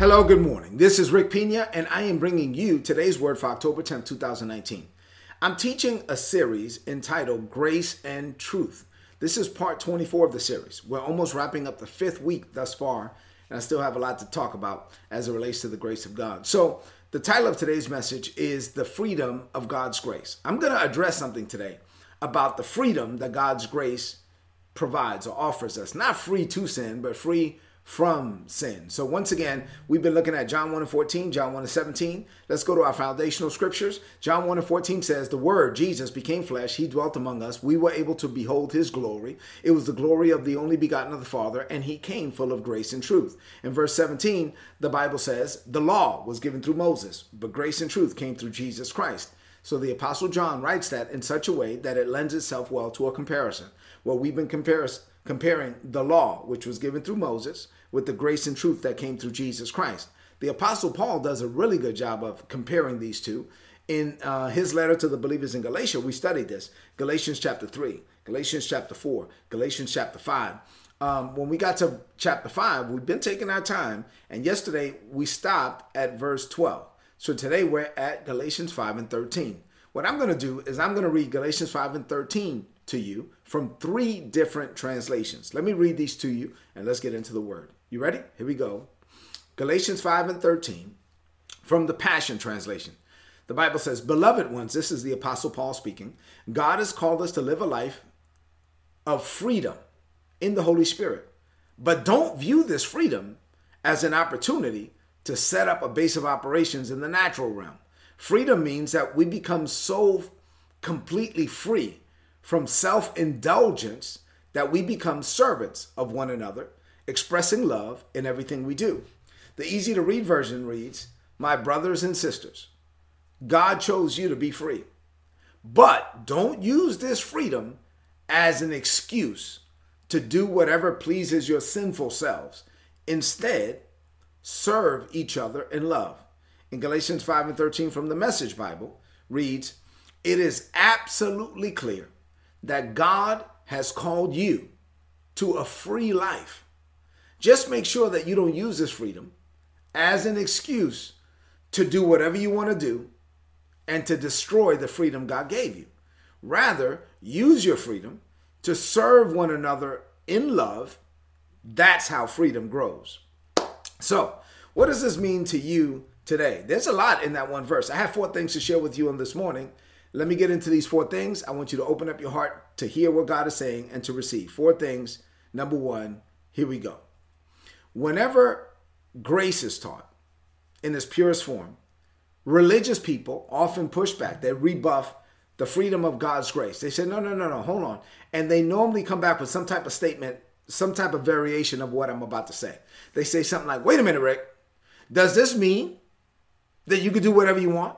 Hello, good morning. This is Rick Pina, and I am bringing you today's word for October 10th, 2019. I'm teaching a series entitled Grace and Truth. This is part 24 of the series. We're almost wrapping up the fifth week thus far, and I still have a lot to talk about as it relates to the grace of God. So, the title of today's message is The Freedom of God's Grace. I'm going to address something today about the freedom that God's grace provides or offers us. Not free to sin, but free from sin. So once again, we've been looking at John 1 and 14, John 1 and 17. Let's go to our foundational scriptures. John 1 and 14 says, The Word, Jesus, became flesh. He dwelt among us. We were able to behold his glory. It was the glory of the only begotten of the Father, and he came full of grace and truth. In verse 17, the Bible says, The law was given through Moses, but grace and truth came through Jesus Christ. So the Apostle John writes that in such a way that it lends itself well to a comparison. Well, we've been comparing the law, which was given through Moses, with the grace and truth that came through Jesus Christ. The Apostle Paul does a really good job of comparing these two. In uh, his letter to the believers in Galatia, we studied this Galatians chapter 3, Galatians chapter 4, Galatians chapter 5. Um, when we got to chapter 5, we've been taking our time, and yesterday we stopped at verse 12. So today we're at Galatians 5 and 13. What I'm going to do is I'm going to read Galatians 5 and 13 to you from three different translations. Let me read these to you and let's get into the word. You ready? Here we go. Galatians 5 and 13 from the Passion Translation. The Bible says, Beloved ones, this is the Apostle Paul speaking, God has called us to live a life of freedom in the Holy Spirit. But don't view this freedom as an opportunity to set up a base of operations in the natural realm. Freedom means that we become so completely free from self indulgence that we become servants of one another expressing love in everything we do. The easy to read version reads My brothers and sisters, God chose you to be free. But don't use this freedom as an excuse to do whatever pleases your sinful selves. Instead, serve each other in love. In Galatians 5 and 13 from the Message Bible reads, It is absolutely clear that God has called you to a free life. Just make sure that you don't use this freedom as an excuse to do whatever you want to do and to destroy the freedom God gave you. Rather, use your freedom to serve one another in love. That's how freedom grows. So, what does this mean to you today? There's a lot in that one verse. I have four things to share with you on this morning. Let me get into these four things. I want you to open up your heart to hear what God is saying and to receive. Four things. Number one, here we go. Whenever grace is taught in its purest form, religious people often push back. They rebuff the freedom of God's grace. They say, no, no, no, no, hold on. And they normally come back with some type of statement, some type of variation of what I'm about to say. They say something like, wait a minute, Rick, does this mean that you can do whatever you want?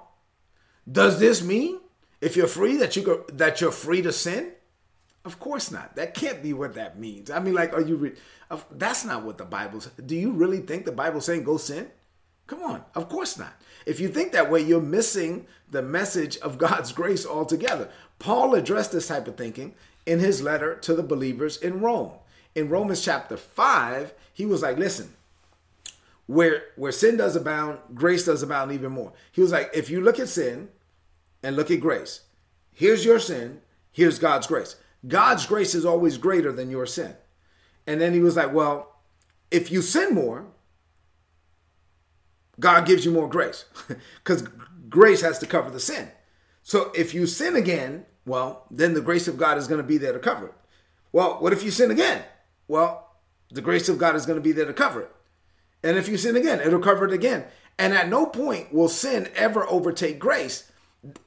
Does this mean if you're free that you go, that you're free to sin? Of course not. That can't be what that means. I mean, like, are you? Re- that's not what the bible's. Do you really think the Bible's saying go sin? Come on. Of course not. If you think that way, you're missing the message of God's grace altogether. Paul addressed this type of thinking in his letter to the believers in Rome. In Romans chapter 5, he was like, listen, where where sin does abound, grace does abound even more. He was like, if you look at sin and look at grace, here's your sin, here's God's grace. God's grace is always greater than your sin. And then he was like, Well, if you sin more, God gives you more grace because grace has to cover the sin. So if you sin again, well, then the grace of God is going to be there to cover it. Well, what if you sin again? Well, the grace of God is going to be there to cover it. And if you sin again, it'll cover it again. And at no point will sin ever overtake grace.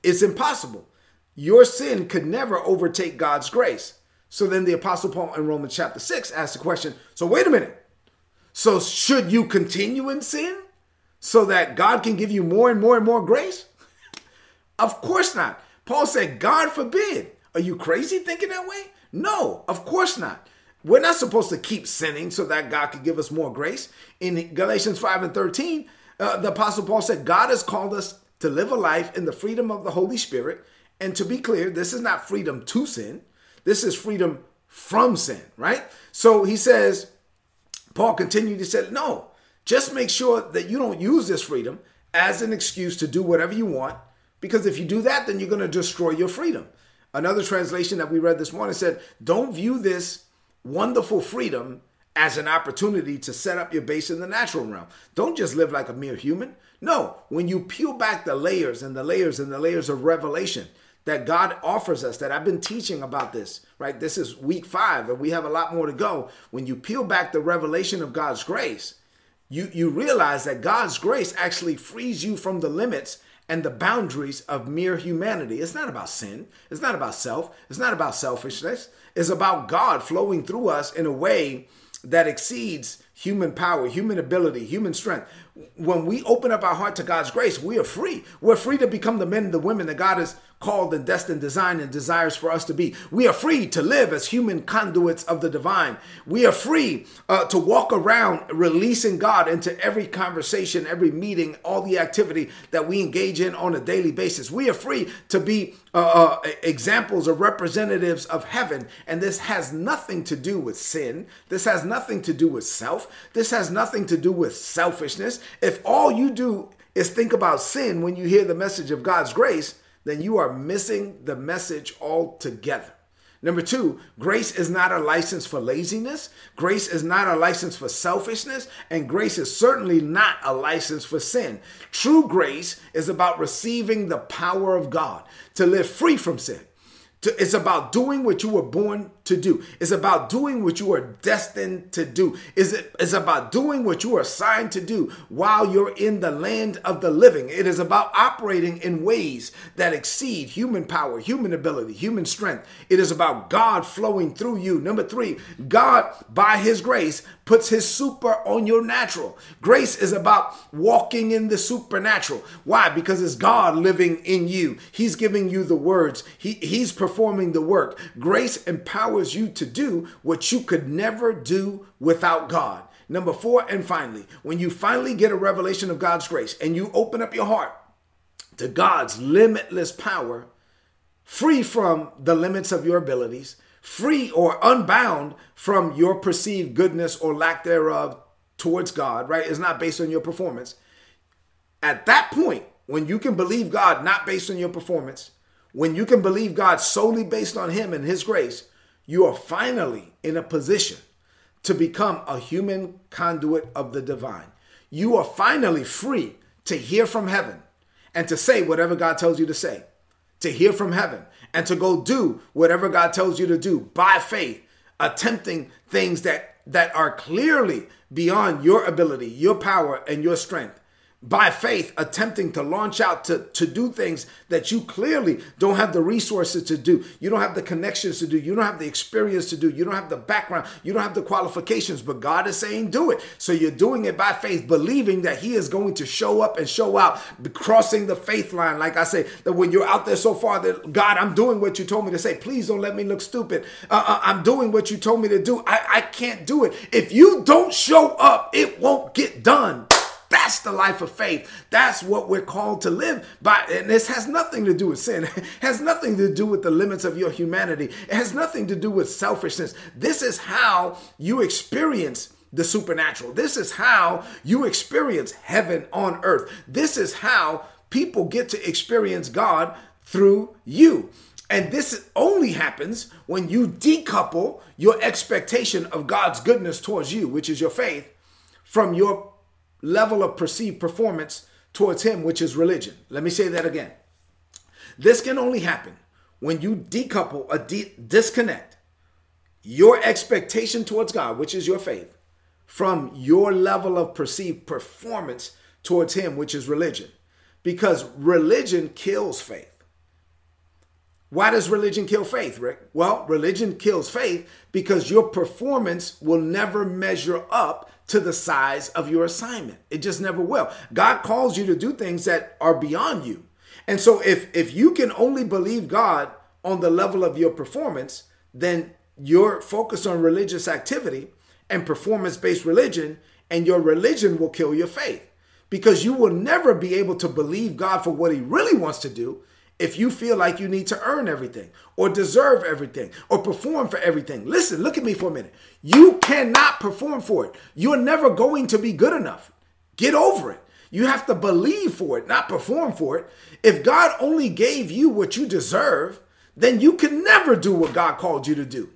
It's impossible. Your sin could never overtake God's grace. So then the Apostle Paul in Romans chapter 6 asks the question so wait a minute. So should you continue in sin so that God can give you more and more and more grace? of course not. Paul said, God forbid. Are you crazy thinking that way? No, of course not. We're not supposed to keep sinning so that God could give us more grace. In Galatians 5 and 13, uh, the Apostle Paul said, God has called us to live a life in the freedom of the Holy Spirit and to be clear, this is not freedom to sin. This is freedom from sin, right? So he says, Paul continued, he said, no, Just make sure that you don't use this freedom as an excuse to do whatever you want, because if you do that, then you're going to destroy your freedom. Another translation that we read this morning said, Don't view this wonderful freedom as an opportunity to set up your base in the natural realm. Don't just live like a mere human. No, when you peel back the layers and the layers and the layers of revelation that God offers us, that I've been teaching about this, right? This is week five, and we have a lot more to go. When you peel back the revelation of God's grace, you, you realize that God's grace actually frees you from the limits and the boundaries of mere humanity. It's not about sin. It's not about self. It's not about selfishness. It's about God flowing through us in a way that exceeds human power, human ability, human strength. When we open up our heart to God's grace, we are free. We're free to become the men and the women that God has called and destined, designed, and desires for us to be. We are free to live as human conduits of the divine. We are free uh, to walk around releasing God into every conversation, every meeting, all the activity that we engage in on a daily basis. We are free to be uh, uh, examples of representatives of heaven. And this has nothing to do with sin. This has nothing to do with self. This has nothing to do with selfishness. If all you do is think about sin when you hear the message of God's grace, then you are missing the message altogether. Number two, grace is not a license for laziness. Grace is not a license for selfishness. And grace is certainly not a license for sin. True grace is about receiving the power of God to live free from sin. It's about doing what you were born to do. It's about doing what you are destined to do. Is it is about doing what you are assigned to do while you're in the land of the living. It is about operating in ways that exceed human power, human ability, human strength. It is about God flowing through you. Number 3, God by his grace puts his super on your natural. Grace is about walking in the supernatural. Why? Because it's God living in you. He's giving you the words. He he's performing the work. Grace empowers empowers you to do what you could never do without God. Number four, and finally, when you finally get a revelation of God's grace and you open up your heart to God's limitless power, free from the limits of your abilities, free or unbound from your perceived goodness or lack thereof towards God, right? It's not based on your performance. At that point, when you can believe God not based on your performance, when you can believe God solely based on Him and His grace, you are finally in a position to become a human conduit of the divine. You are finally free to hear from heaven and to say whatever God tells you to say, to hear from heaven and to go do whatever God tells you to do by faith, attempting things that that are clearly beyond your ability, your power and your strength by faith attempting to launch out to, to do things that you clearly don't have the resources to do. You don't have the connections to do. You don't have the experience to do. You don't have the background. You don't have the qualifications but god is saying do it. So you're doing it by faith believing that he is going to show up and show out crossing the faith line. Like i say that when you're out there so far that god i'm doing what you told me to say. Please don't let me look stupid. Uh, uh, i'm doing what you told me to do. I, I can't do it. If you don't show up it won't get done that's the life of faith. That's what we're called to live by. And this has nothing to do with sin. It has nothing to do with the limits of your humanity. It has nothing to do with selfishness. This is how you experience the supernatural. This is how you experience heaven on earth. This is how people get to experience God through you. And this only happens when you decouple your expectation of God's goodness towards you, which is your faith, from your level of perceived performance towards Him, which is religion. Let me say that again. This can only happen when you decouple a de- disconnect your expectation towards God, which is your faith, from your level of perceived performance towards Him, which is religion. Because religion kills faith. Why does religion kill faith, Rick? Well, religion kills faith because your performance will never measure up to the size of your assignment. It just never will. God calls you to do things that are beyond you. And so if if you can only believe God on the level of your performance, then you're focused on religious activity and performance-based religion and your religion will kill your faith because you will never be able to believe God for what he really wants to do if you feel like you need to earn everything or deserve everything or perform for everything. Listen, look at me for a minute. You cannot perform for it. You're never going to be good enough. Get over it. You have to believe for it, not perform for it. If God only gave you what you deserve, then you can never do what God called you to do.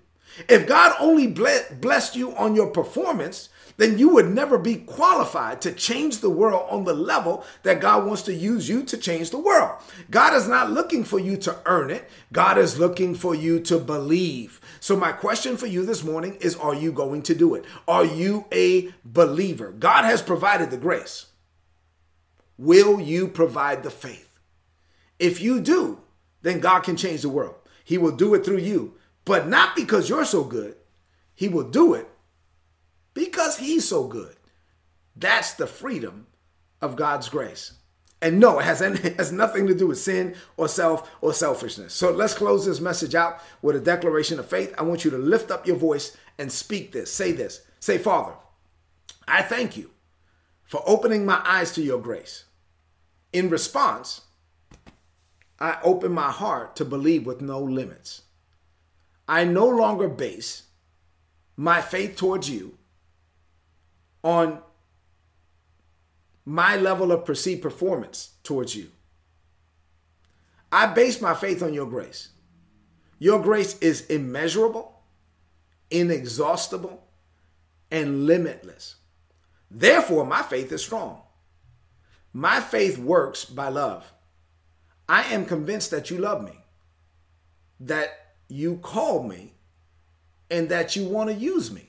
If God only blessed you on your performance, then you would never be qualified to change the world on the level that God wants to use you to change the world. God is not looking for you to earn it, God is looking for you to believe. So, my question for you this morning is Are you going to do it? Are you a believer? God has provided the grace. Will you provide the faith? If you do, then God can change the world. He will do it through you, but not because you're so good. He will do it because he's so good. That's the freedom of God's grace. And no, it has, has nothing to do with sin or self or selfishness. So let's close this message out with a declaration of faith. I want you to lift up your voice and speak this. Say this. Say, Father, I thank you for opening my eyes to your grace. In response, I open my heart to believe with no limits. I no longer base my faith towards you on my level of perceived performance towards you. I base my faith on your grace. Your grace is immeasurable, inexhaustible, and limitless. Therefore, my faith is strong. My faith works by love. I am convinced that you love me, that you call me, and that you want to use me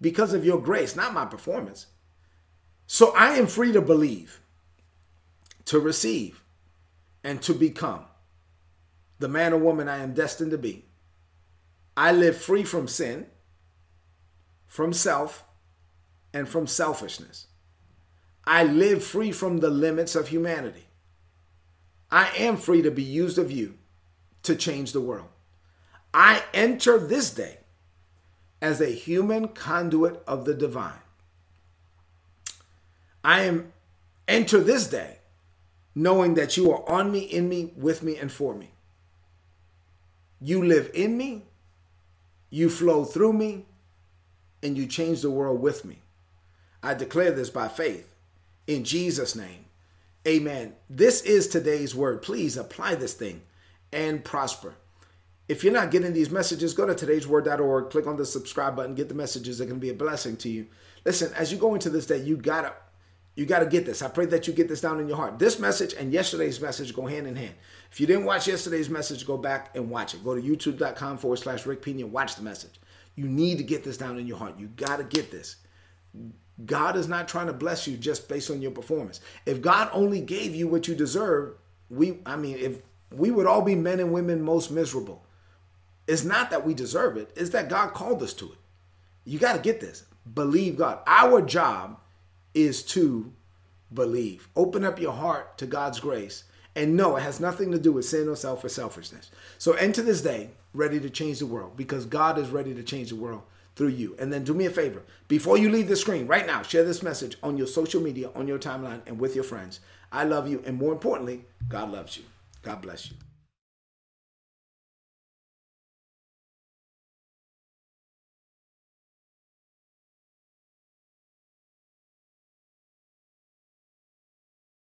because of your grace, not my performance. So I am free to believe, to receive, and to become the man or woman I am destined to be. I live free from sin, from self, and from selfishness. I live free from the limits of humanity. I am free to be used of you to change the world. I enter this day as a human conduit of the divine. I am enter this day knowing that you are on me, in me, with me, and for me. You live in me, you flow through me, and you change the world with me. I declare this by faith in Jesus' name. Amen. This is today's word. Please apply this thing and prosper. If you're not getting these messages, go to today'sword.org, click on the subscribe button, get the messages that to be a blessing to you. Listen, as you go into this day, you gotta you gotta get this. I pray that you get this down in your heart. This message and yesterday's message go hand in hand. If you didn't watch yesterday's message, go back and watch it. Go to youtube.com forward slash Rick Pina watch the message. You need to get this down in your heart. You gotta get this. God is not trying to bless you just based on your performance. If God only gave you what you deserve, we I mean, if we would all be men and women most miserable. It's not that we deserve it, it's that God called us to it. You got to get this. Believe God. Our job is to believe. Open up your heart to God's grace. And no, it has nothing to do with sin or self or selfishness. So enter this day ready to change the world because God is ready to change the world through you. And then do me a favor. Before you leave the screen, right now, share this message on your social media, on your timeline, and with your friends. I love you. And more importantly, God loves you. God bless you.